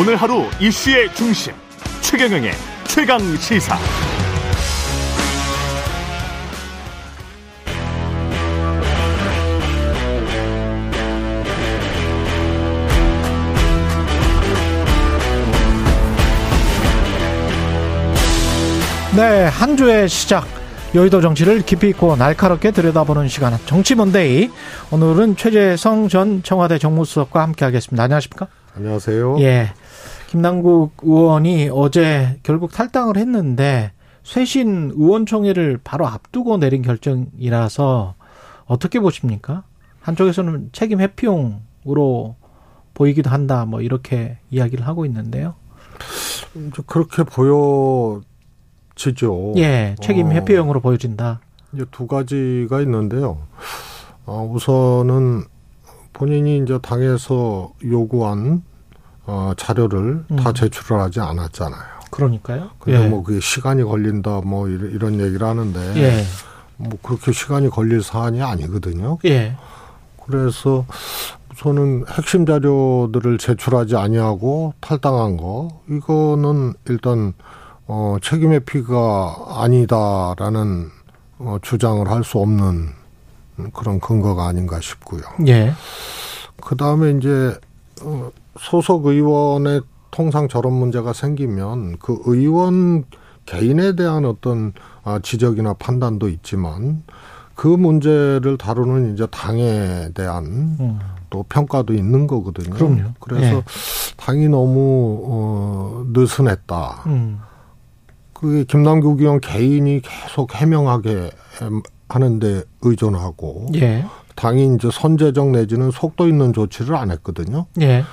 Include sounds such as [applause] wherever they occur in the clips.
오늘 하루 이슈의 중심 최경영의 최강 시사. 네, 한 주의 시작. 여의도 정치를 깊이 있고 날카롭게 들여다보는 시간 정치몬데이. 오늘은 최재성 전 청와대 정무수석과 함께하겠습니다. 안녕하십니까? 안녕하세요. 예. 김남국 의원이 어제 결국 탈당을 했는데 쇄신 의원총회를 바로 앞두고 내린 결정이라서 어떻게 보십니까? 한쪽에서는 책임 회피용으로 보이기도 한다. 뭐 이렇게 이야기를 하고 있는데요. 그렇게 보여 지죠. 예, 책임 어. 회피용으로 보여진다. 이제 두 가지가 있는데요. 어, 우선은 본인이 이제 당에서 요구한 어, 자료를 음. 다 제출을 하지 않았잖아요. 그러니까요. 근데 예. 뭐 그게 시간이 걸린다 뭐 이런, 이런 얘기를 하는데 예, 뭐 그렇게 시간이 걸릴 사안이 아니거든요. 예, 그래서 우선은 핵심 자료들을 제출하지 아니하고 탈당한 거 이거는 일단 어 책임 회피가 아니다라는 어 주장을 할 수 없는 그런 근거가 아닌가 싶고요. 예, 그 다음에 이제 어 소속 의원의 통상 저런 문제가 생기면 그 의원 개인에 대한 어떤 아, 지적이나 판단도 있지만 그 문제를 다루는 이제 당에 대한 음, 또 평가도 있는 거거든요. 그럼요. 그래서 예. 당이 너무 어 느슨했다. 음, 그게 김남국 의원 개인이 계속 해명하게 하는데 의존하고 예, 당이 이제 선제적 내지는 속도 있는 조치를 안 했거든요. 예,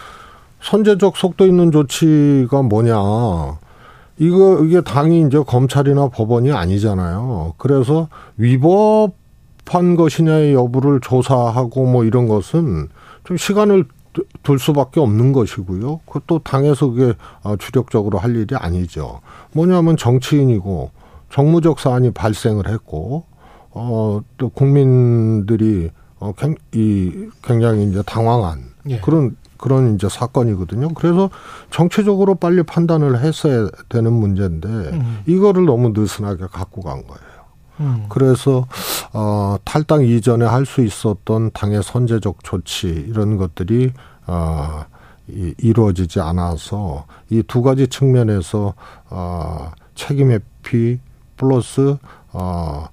선제적 속도 있는 조치가 뭐냐. 이거, 이게 당이 이제 검찰이나 법원이 아니잖아요. 그래서 위법한 것이냐의 여부를 조사하고 뭐 이런 것은 좀 시간을 두- 둘 수밖에 없는 것이고요. 그것도 당에서 그게 아, 주력적으로 할 일이 아니죠. 뭐냐면 정치인이고 정무적 사안이 발생을 했고, 어, 또 국민들이 어, 굉- 이 굉장히 이제 당황한 예. 그런 그런 이제 사건이거든요. 그래서 정치적으로 빨리 판단을 했어야 되는 문제인데 음. 이거를 너무 느슨하게 갖고 간 거예요. 음, 그래서 어 탈당 이전에 할 수 있었던 당의 선제적 조치 이런 것들이 어 이, 이루어지지 않아서 이 두 가지 측면에서 어 책임 회피 플러스 어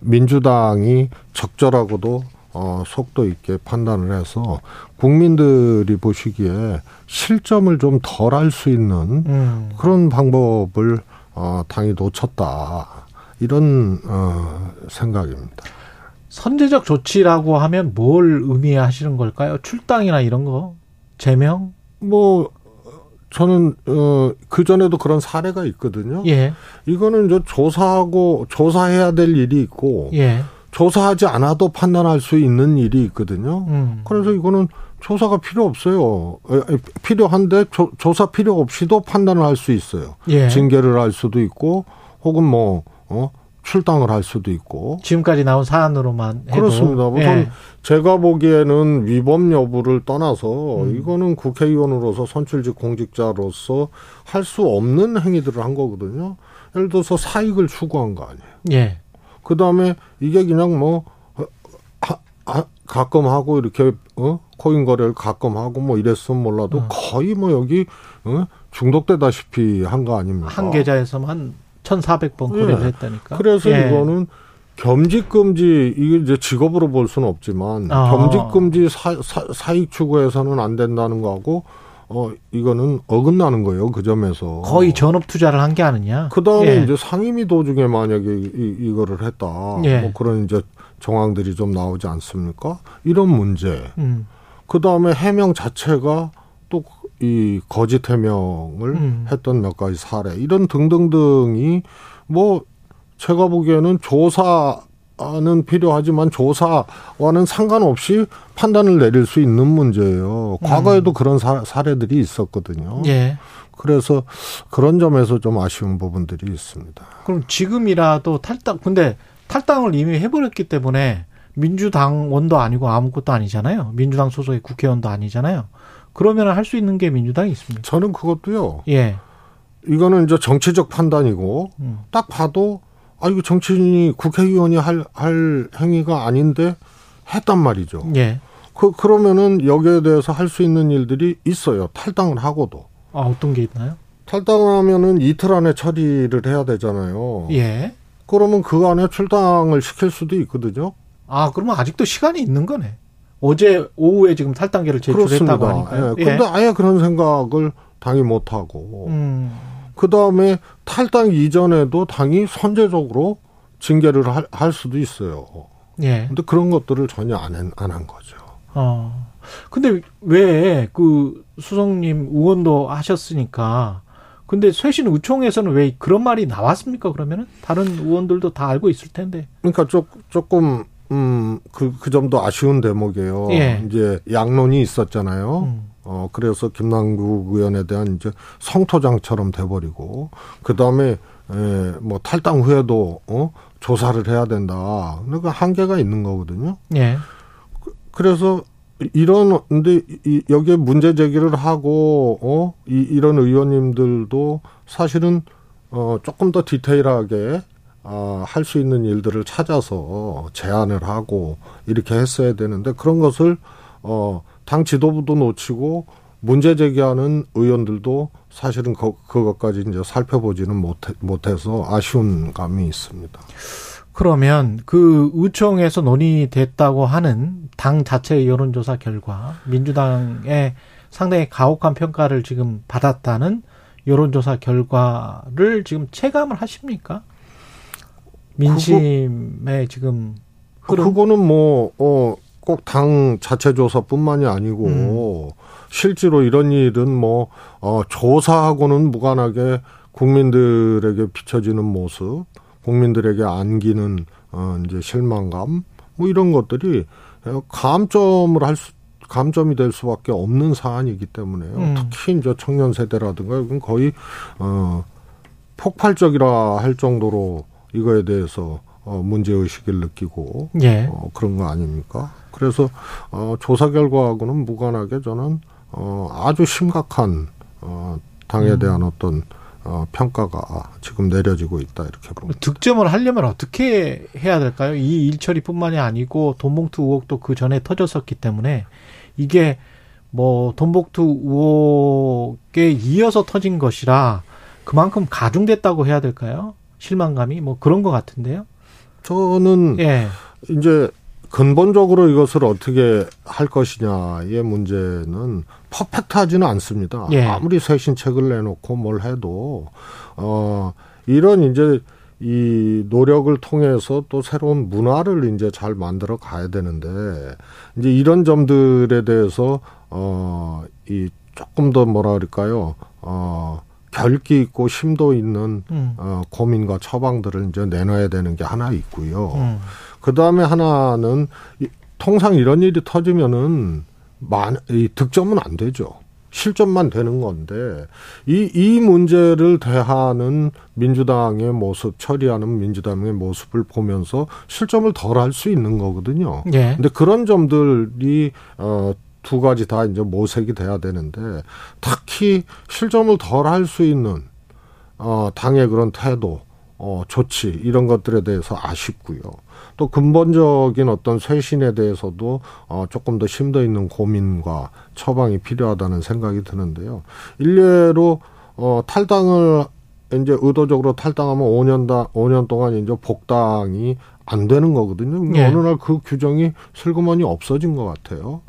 민주당이 적절하고도 어 속도 있게 판단을 해서 국민들이 보시기에 실점을 좀 덜 할 수 있는 음, 그런 방법을 어 당이 놓쳤다. 이런 어 생각입니다. 선제적 조치라고 하면 뭘 의미하시는 걸까요? 출당이나 이런 거, 제명? 뭐 저는 어그 전에도 그런 사례가 있거든요. 예, 이거는 이제 조사하고 조사해야 될 일이 있고 예, 조사하지 않아도 판단할 수 있는 일이 있거든요. 음, 그래서 이거는 조사가 필요 없어요. 필요한데 조, 조사 필요 없이도 판단을 할 수 있어요. 예. 징계를 할 수도 있고 혹은 뭐 어, 출당을 할 수도 있고 지금까지 나온 사안으로만 해도 그렇습니다. 우선 예, 제가 보기에는 위법 여부를 떠나서 음. 이거는 국회의원으로서 선출직 공직자로서 할 수 없는 행위들을 한 거거든요. 예를 들어서 사익을 추구한 거 아니에요. 예, 그 다음에 이게 그냥 뭐 어, 하- 하- 가끔 하고 이렇게 어 코인 거래를 가끔 하고 뭐 이랬으면 몰라도 어. 거의 뭐 여기 어? 중독되다시피 한 거 아닙니까? 한 계좌에서만 1,400번 예. 거래를 했다니까. 그래서 예. 이거는 겸직 금지 이게 이제 직업으로 볼 수는 없지만 아. 겸직 금지 사, 사, 익 추구해서는 안 된다는 거하고 어 이거는 어긋나는 거예요 그 점에서 거의 전업 투자를 한 게 아니냐. 그 다음에 예. 이제 상임위 도중에 만약에 이, 이거를 했다 예. 뭐 그런 이제 정황들이 좀 나오지 않습니까 이런 문제 음, 그 다음에 해명 자체가 또 이 거짓 해명을 음. 했던 몇 가지 사례 이런 등등등이 뭐 제가 보기에는 조사 는 필요하지만 조사와는 상관없이 판단을 내릴 수 있는 문제예요. 과거에도 그런 사, 사례들이 있었거든요. 음. 예. 그래서 그런 점에서 좀 아쉬운 부분들이 있습니다. 그럼 지금이라도 탈당, 근데 탈당을 이미 해버렸기 때문에 민주당원도 아니고 아무것도 아니잖아요. 민주당 소속의 국회의원도 아니잖아요. 그러면 할 수 있는 게 민주당이 있습니다. 저는 그것도요. 예. 이거는 이제 정치적 판단이고 음. 딱 봐도 아 이거 정치인이 국회의원이 할 할 행위가 아닌데 했단 말이죠. 예. 그 그러면은 여기에 대해서 할 수 있는 일들이 있어요. 탈당을 하고도 아, 어떤 게 있나요? 탈당하면은 이틀 안에 처리를 해야 되잖아요. 예. 그러면 그 안에 출당을 시킬 수도 있거든요. 아, 그러면 아직도 시간이 있는 거네. 어제 오후에 지금 탈당계를 제출했다고 하니까요. 예. 근데 아예 그런 생각을 당이 못 하고 음. 그 다음에 탈당 이전에도 당이 선제적으로 징계를 할, 할 수도 있어요. 예. 근데 그런 것들을 전혀 안한 거죠. 어. 근데 왜 그 수석님 의원도 하셨으니까 근데 쇄신 의총에서는 왜 그런 말이 나왔습니까? 그러면은 다른 의원들도 다 알고 있을 텐데. 그러니까 조, 조금 음, 그, 그 점도 아쉬운 대목이에요. 예. 이제 양론이 있었잖아요. 음. 어, 그래서 김남국 의원에 대한 이제 성토장처럼 돼버리고, 그 다음에, 에, 뭐 탈당 후에도, 어, 조사를 해야 된다. 그러니까 한계가 있는 거거든요. 예. 그래서 이런 근데 이, 여기에 문제 제기를 하고 어 이, 이런 의원님들도 사실은 어 조금 더 디테일하게 아, 할 수 있는 일들을 찾아서 제안을 하고 이렇게 했어야 되는데 그런 것을 어, 당 지도부도 놓치고 문제 제기하는 의원들도 사실은 그, 그것까지 이제 살펴보지는 못해, 못해서 아쉬운 감이 있습니다. 그러면 그 의총에서 논의됐다고 하는 당 자체의 여론조사 결과 민주당의 상당히 가혹한 평가를 지금 받았다는 여론조사 결과를 지금 체감을 하십니까? 민심의 지금 흐름. 그거는 뭐, 어, 꼭 당 자체 조사뿐만이 아니고, 음. 실제로 이런 일은 뭐, 어, 조사하고는 무관하게 국민들에게 비춰지는 모습, 국민들에게 안기는, 어, 이제 실망감, 뭐 이런 것들이 감점을 할 수, 감점이 될 수밖에 없는 사안이기 때문에요. 음. 특히 이제 청년 세대라든가, 이건 거의, 어, 폭발적이라 할 정도로 이거에 대해서 어, 문제의식을 느끼고 예. 어, 그런 거 아닙니까? 그래서 어, 조사 결과하고는 무관하게 저는 어, 아주 심각한 어, 당에 음. 대한 어떤 어, 평가가 지금 내려지고 있다 이렇게 봅니다. 득점을 하려면 어떻게 해야 될까요? 이 일처리뿐만이 아니고 돈봉투 의혹도 그 전에 터졌었기 때문에 이게 뭐 돈봉투 의혹에 이어서 터진 것이라 그만큼 가중됐다고 해야 될까요? 실망감이 뭐 그런 것 같은데요. 저는 예. 이제 근본적으로 이것을 어떻게 할 것이냐의 문제는 퍼펙트하지는 않습니다. 예. 아무리 쇄신책을 내놓고 뭘 해도 어 이런 이제 이 노력을 통해서 또 새로운 문화를 이제 잘 만들어 가야 되는데 이제 이런 점들에 대해서 어이 조금 더 뭐라 그럴까요? 어 결기 있고 심도 있는 음. 어 고민과 처방들을 이제 내놔야 되는 게 하나 있고요. 음. 그 다음에 하나는 이- 통상 이런 일이 터지면은 만, 이 득점은 안 되죠. 실점만 되는 건데 이, 이 문제를 대하는 민주당의 모습, 처리하는 민주당의 모습을 보면서 실점을 덜 할 수 있는 거거든요. 예. 근데 그런 점들이 어, 두 가지 다 이제 모색이 돼야 되는데 특히 실점을 덜 할 수 있는 어, 당의 그런 태도, 어, 조치 이런 것들에 대해서 아쉽고요. 또 근본적인 어떤 쇄신에 대해서도 어, 조금 더 심도 있는 고민과 처방이 필요하다는 생각이 드는데요. 일례로 어, 탈당을 이제 의도적으로 탈당하면 5년 다 5년 동안 이제 복당이 안 되는 거거든요. 예. 어느 날 그 규정이 슬그머니 없어진 것 같아요.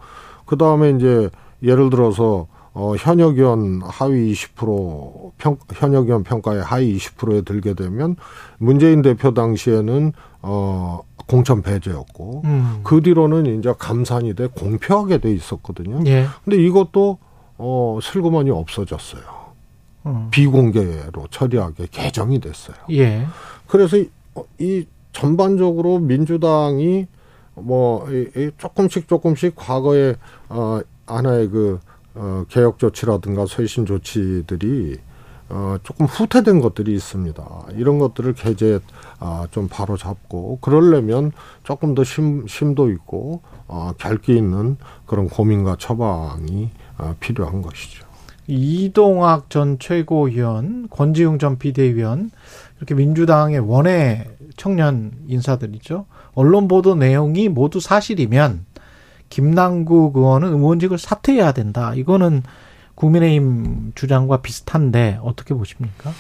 그 다음에 이제 예를 들어서 어, 현역위원 하위 20% 평, 현역위원 평가에 하위 20%에 들게 되면 문재인 대표 당시에는 어, 공천 배제였고 음. 그 뒤로는 이제 감산이 돼 공표하게 돼 있었거든요. 예. 근데 이것도 어, 슬그머니 없어졌어요. 음. 비공개로 처리하게 개정이 됐어요. 예. 그래서 이, 어, 이 전반적으로 민주당이 뭐 조금씩 조금씩 과거에 어 하나의 그 어, 개혁 조치라든가 쇄신 조치들이 어, 조금 후퇴된 것들이 있습니다. 이런 것들을 개제 아, 좀 바로 잡고 그러려면 조금 더 심, 심도 있고 어, 결기 있는 그런 고민과 처방이 어, 필요한 것이죠. 이동학 전 최고위원, 권지웅 전 비대위원 이렇게 민주당의 원외 청년 인사들이죠. 언론 보도 내용이 모두 사실이면 김남국 의원은 의원직을 사퇴해야 된다. 이거는 국민의힘 주장과 비슷한데 어떻게 보십니까?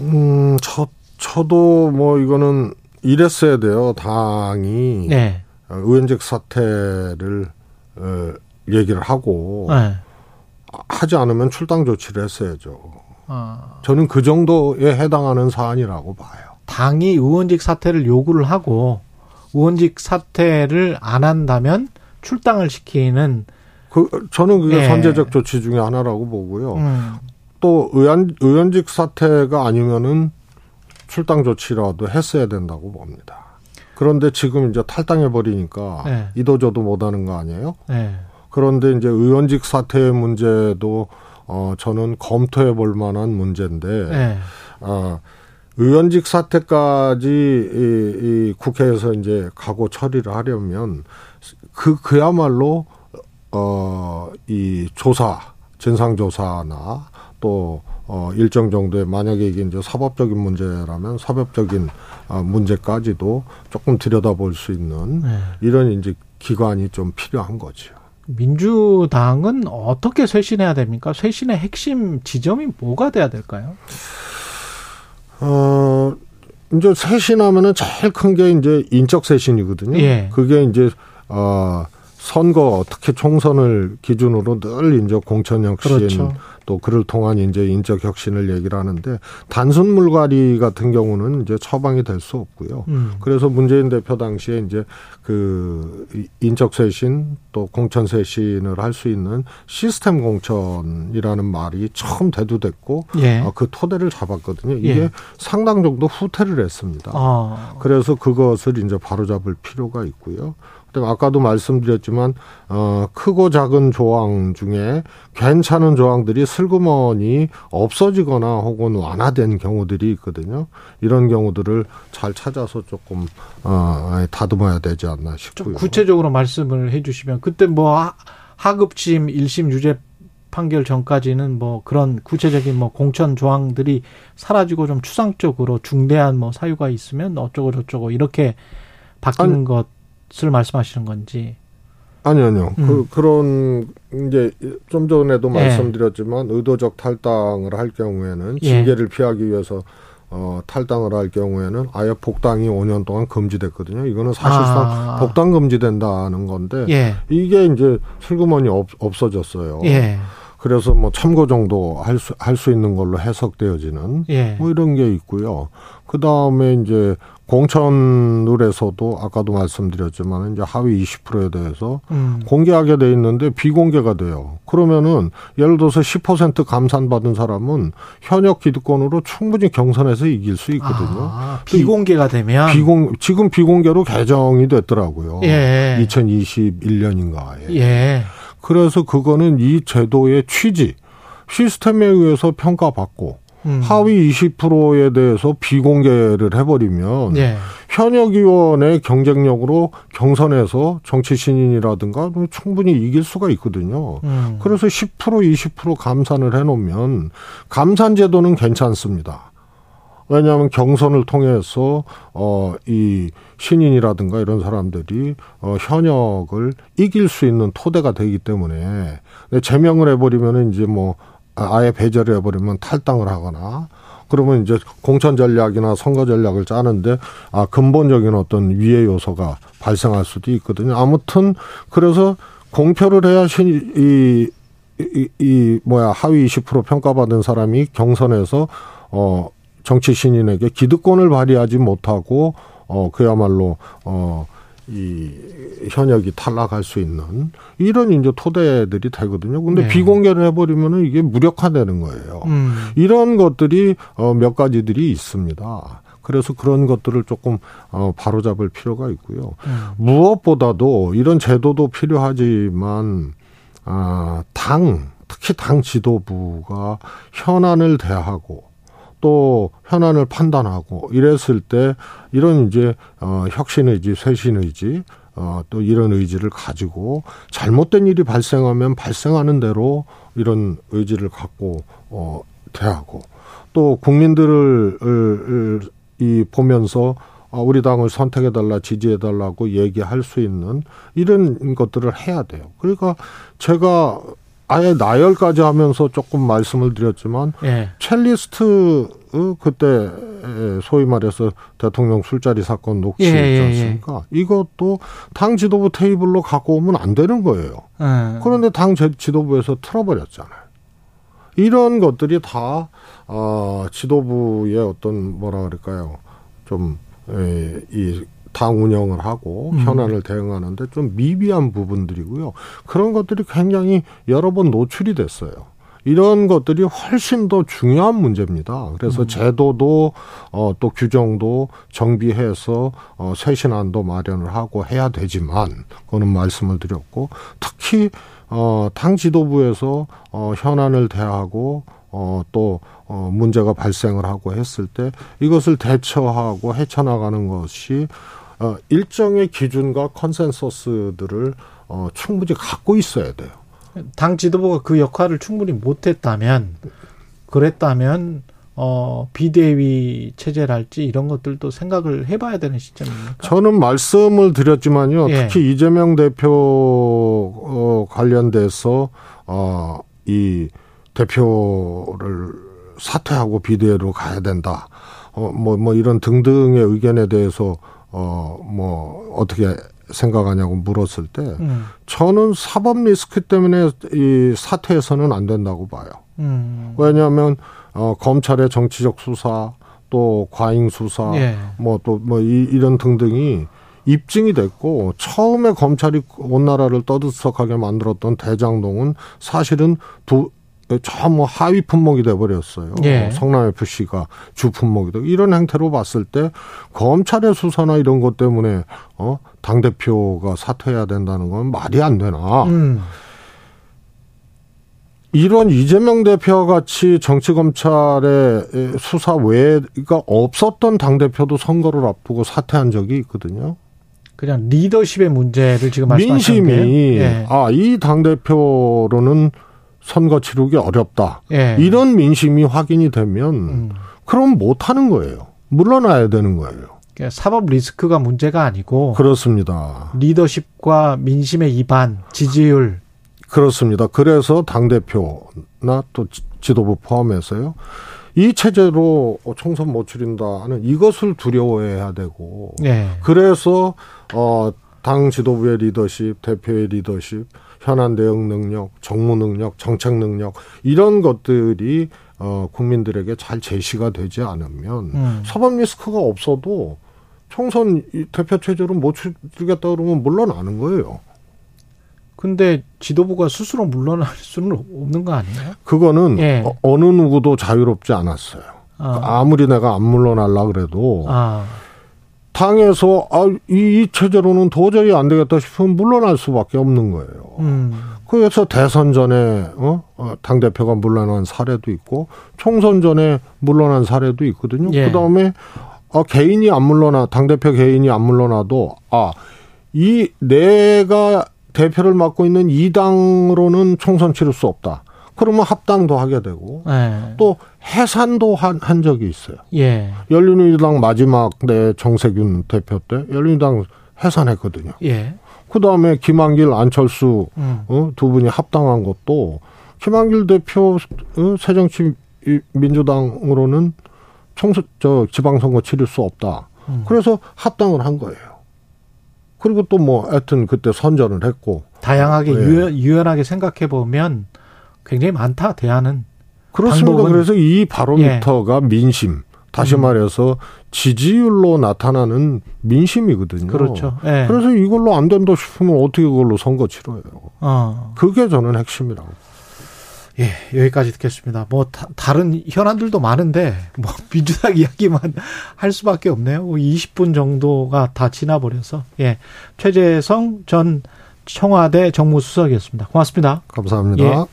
음, 저, 저도 뭐 이거는 이랬어야 돼요. 당이 네. 의원직 사퇴를 어, 얘기를 하고 네. 하지 않으면 출당 조치를 했어야죠. 아, 저는 그 정도에 해당하는 사안이라고 봐요. 당이 의원직 사퇴를 요구를 하고 의원직 사퇴를 안 한다면 출당을 시키는 그 저는 그게 예. 선제적 조치 중에 하나라고 보고요. 음, 또 의원 의원직 사퇴가 아니면은 출당 조치라도 했어야 된다고 봅니다. 그런데 지금 이제 탈당해 버리니까 네. 이도저도 못하는 거 아니에요? 네. 그런데 이제 의원직 사퇴 문제도 어 저는 검토해 볼 만한 문제인데 네. 아 의원직 사퇴까지 이, 이 국회에서 이제 가고 처리를 하려면 그 그야말로 어 이 조사 진상 조사나 또 어, 일정 정도의 만약에 이게 이제 사법적인 문제라면 사법적인 아, 문제까지도 조금 들여다볼 수 있는 네. 이런 이제 기관이 좀 필요한 거죠. 민주당은 어떻게 쇄신해야 됩니까? 쇄신의 핵심 지점이 뭐가 돼야 될까요? 어, 이제 쇄신하면은 제일 큰 게 이제 인적 쇄신이거든요. 예. 그게 이제, 어, 선거 특히 총선을 기준으로 늘 이제 공천 혁신 그렇죠. 또 그를 통한 이제 인적 혁신을 얘기를 하는데 단순 물갈이 같은 경우는 이제 처방이 될 수 없고요. 음. 그래서 문재인 대표 당시에 이제 그 인적 쇄신 또 공천 쇄신을 할 수 있는 시스템 공천이라는 말이 처음 대두됐고 예. 어, 그 토대를 잡았거든요. 이게 예. 상당 정도 후퇴를 했습니다. 어. 그래서 그것을 이제 바로잡을 필요가 있고요. 그다음에 아까도 말씀드렸지만 어 크고 작은 조항 중에 괜찮은 조항들이 슬그머니 없어지거나 혹은 완화된 경우들이 있거든요. 이런 경우들을 잘 찾아서 조금 어 다듬어야 되지 않나 좀 싶고요. 구체적으로 말씀을 해 주시면 그때 뭐 하- 하급심 1심 유죄 판결 전까지는 뭐 그런 구체적인 뭐 공천 조항들이 사라지고 좀 추상적으로 중대한 뭐 사유가 있으면 어쩌고 저쩌고 이렇게 바뀌는 아니. 것을 말씀하시는 건지. 아니 아니요. 음. 그 그런 이제 좀 전에도 예. 말씀드렸지만 의도적 탈당을 할 경우에는 예. 징계를 피하기 위해서 어 탈당을 할 경우에는 아예 복당이 5년 동안 금지됐거든요. 이거는 사실상 아. 복당 금지된다는 건데 예. 이게 이제 슬그머니 없, 없어졌어요. 예. 그래서 뭐 참고 정도 할 수 할 수 있는 걸로 해석되어지는 예. 뭐 이런 게 있고요. 그 다음에 이제 공천룰에서도 아까도 말씀드렸지만 이제 하위 20%에 대해서 음. 공개하게 돼 있는데 비공개가 돼요. 그러면은 예를 들어서 10% 감산받은 사람은 현역 기득권으로 충분히 경선에서 이길 수 있거든요. 아, 비공개가 되면 비공 지금 비공개로 개정이 됐더라고요. 예. 2021년인가에. 예. 그래서 그거는 이 제도의 취지, 시스템에 의해서 평가받고 음. 하위 20%에 대해서 비공개를 해버리면 예. 현역 의원의 경쟁력으로 경선에서 정치 신인이라든가 충분히 이길 수가 있거든요. 음. 그래서 10% 20% 감산을 해놓으면 감산 제도는 괜찮습니다. 왜냐하면 경선을 통해서 어이 신인이라든가 이런 사람들이 어 현역을 이길 수 있는 토대가 되기 때문에 제명을 해버리면은 이제 뭐 아예 배제를 해버리면 탈당을 하거나 그러면 이제 공천 전략이나 선거 전략을 짜는데 아 근본적인 어떤 위해 요소가 발생할 수도 있거든요. 아무튼 그래서 공표를 해야 신이 이, 이 뭐야 하위 20% 평가받은 사람이 경선에서 어 정치 신인에게 기득권을 발휘하지 못하고 어 그야말로 어 이 현역이 탈락할 수 있는 이런 이제 토대들이 되거든요. 근데 네. 비공개를 해버리면은 이게 무력화되는 거예요. 음. 이런 것들이 어몇 가지들이 있습니다. 그래서 그런 것들을 조금 어 바로잡을 필요가 있고요. 음. 무엇보다도 이런 제도도 필요하지만 아, 당 특히 당 지도부가 현안을 대하고 또 현안을 판단하고 이랬을 때 이런 이제 어 혁신 의지, 쇄신 의지 어, 또 이런 의지를 가지고 잘못된 일이 발생하면 발생하는 대로 이런 의지를 갖고 어, 대하고 또 국민들을 이 보면서 아, 우리 당을 선택해달라, 지지해달라고 얘기할 수 있는 이런 것들을 해야 돼요. 그러니까 제가 아예 나열까지 하면서 조금 말씀을 드렸지만 예. 첼리스트 그때 소위 말해서 대통령 술자리 사건 녹취 예, 있지 예, 예. 않습니까? 예, 이것도 당 지도부 테이블로 갖고 오면 안 되는 거예요. 예. 그런데 당 지도부에서 틀어버렸잖아요. 이런 것들이 다 어, 지도부의 어떤 뭐라 그럴까요? 좀 이 당 운영을 하고 음. 현안을 대응하는데 좀 미비한 부분들이고요. 그런 것들이 굉장히 여러 번 노출이 됐어요. 이런 것들이 훨씬 더 중요한 문제입니다. 그래서 음. 제도도 어, 또 규정도 정비해서 어, 쇄신안도 마련을 하고 해야 되지만 그거는 말씀을 드렸고 특히 어, 당 지도부에서 어, 현안을 대하고 어, 또 어, 문제가 발생을 하고 했을 때 이것을 대처하고 헤쳐나가는 것이 어, 일정의 기준과 컨센서스들을 어, 충분히 갖고 있어야 돼요. 당 지도부가 그 역할을 충분히 못했다면 그랬다면 어, 비대위 체제랄지 이런 것들도 생각을 해봐야 되는 시점입니까? 저는 말씀을 드렸지만요. 예. 특히 이재명 대표 어, 관련돼서 어, 이 대표를 사퇴하고 비대위로 가야 된다. 어, 뭐, 뭐 이런 등등의 의견에 대해서 어, 뭐, 어떻게 생각하냐고 물었을 때, 음. 저는 사법 리스크 때문에 이 사퇴해서는 안 된다고 봐요. 음. 왜냐하면, 어, 검찰의 정치적 수사, 또 과잉 수사, 예. 뭐, 또, 뭐, 이, 이런 등등이 입증이 됐고, 처음에 검찰이 온 나라를 떠들썩하게 만들었던 대장동은 사실은 두, 저 뭐 하위 품목이 돼버렸어요. 예. 성남 FC가 주 품목이 되고 이런 행태로 봤을 때 검찰의 수사나 이런 것 때문에 어당 대표가 사퇴해야 된다는 건 말이 안 되나. 음. 이런 이재명 대표와 같이 정치 검찰의 수사 외가 없었던 당 대표도 선거를 앞두고 사퇴한 적이 있거든요. 그냥 리더십의 문제를 지금 말씀하시는 민심이 예. 아이 당 대표로는 선거 치르기 어렵다. 예. 이런 민심이 확인이 되면 음. 그럼 못 하는 거예요. 물러나야 되는 거예요. 그러니까 사법 리스크가 문제가 아니고 그렇습니다. 리더십과 민심의 이반, 지지율 그렇습니다. 그래서 당 대표나 또 지도부 포함해서요. 이 체제로 총선 못 치른다는 이것을 두려워해야 되고 네. 그래서 어당 지도부의 리더십, 대표의 리더십 현안 대응 능력, 정무 능력, 정책 능력 이런 것들이 어 국민들에게 잘 제시가 되지 않으면 음. 사법 리스크가 없어도 총선 대표 체제로 못 치르겠다 그러면 물러나는 거예요. 근데 지도부가 스스로 물러날 수는 없는 거 아니에요? 그거는 예. 어, 느 누구도 자유롭지 않았어요. 아. 무리 내가 안 물러날라 그래도 아. 당에서 아, 이, 이 체제로는 도저히 안 되겠다 싶으면 물러날 수밖에 없는 거예요. 음. 그래서 대선 전에 어? 어당 대표가 물러난 사례도 있고 총선 전에 물러난 사례도 있거든요. 예. 그 다음에 아, 개인이 안 물러나 당 대표 개인이 안 물러나도 아 이 내가 대표를 맡고 있는 이 당으로는 총선 치를 수 없다. 그러면 합당도 하게 되고 네. 또 해산도 한, 한 적이 있어요. 예. 열린우리당 마지막 내 정세균 대표 때 열린우리당 해산했거든요. 예. 그 다음에 김한길, 안철수 음. 어, 두 분이 합당한 것도 김한길 대표 어, 새정치 민주당으로는 총선 저 지방선거 치를 수 없다. 음. 그래서 합당을 한 거예요. 그리고 또 뭐 하여튼 그때 선전을 했고 다양하게 예. 유연하게 생각해 보면 굉장히 많다 대안은. 그렇습니다. 그래서 이 바로미터가 예. 민심. 다시 음. 말해서 지지율로 나타나는 민심이거든요. 그렇죠. 예. 그래서 이걸로 안 된다 싶으면 어떻게 그걸로 선거 치러요. 어. 그게 저는 핵심이라고. 예, 여기까지 듣겠습니다. 뭐 다, 른 현안들도 많은데 뭐 [laughs] 민주당 이야기만 할 수밖에 없네요. 20분 정도가 다 지나 버려서 예, 최재성 전 청와대 정무수석이었습니다. 고맙습니다. 감사합니다. 예.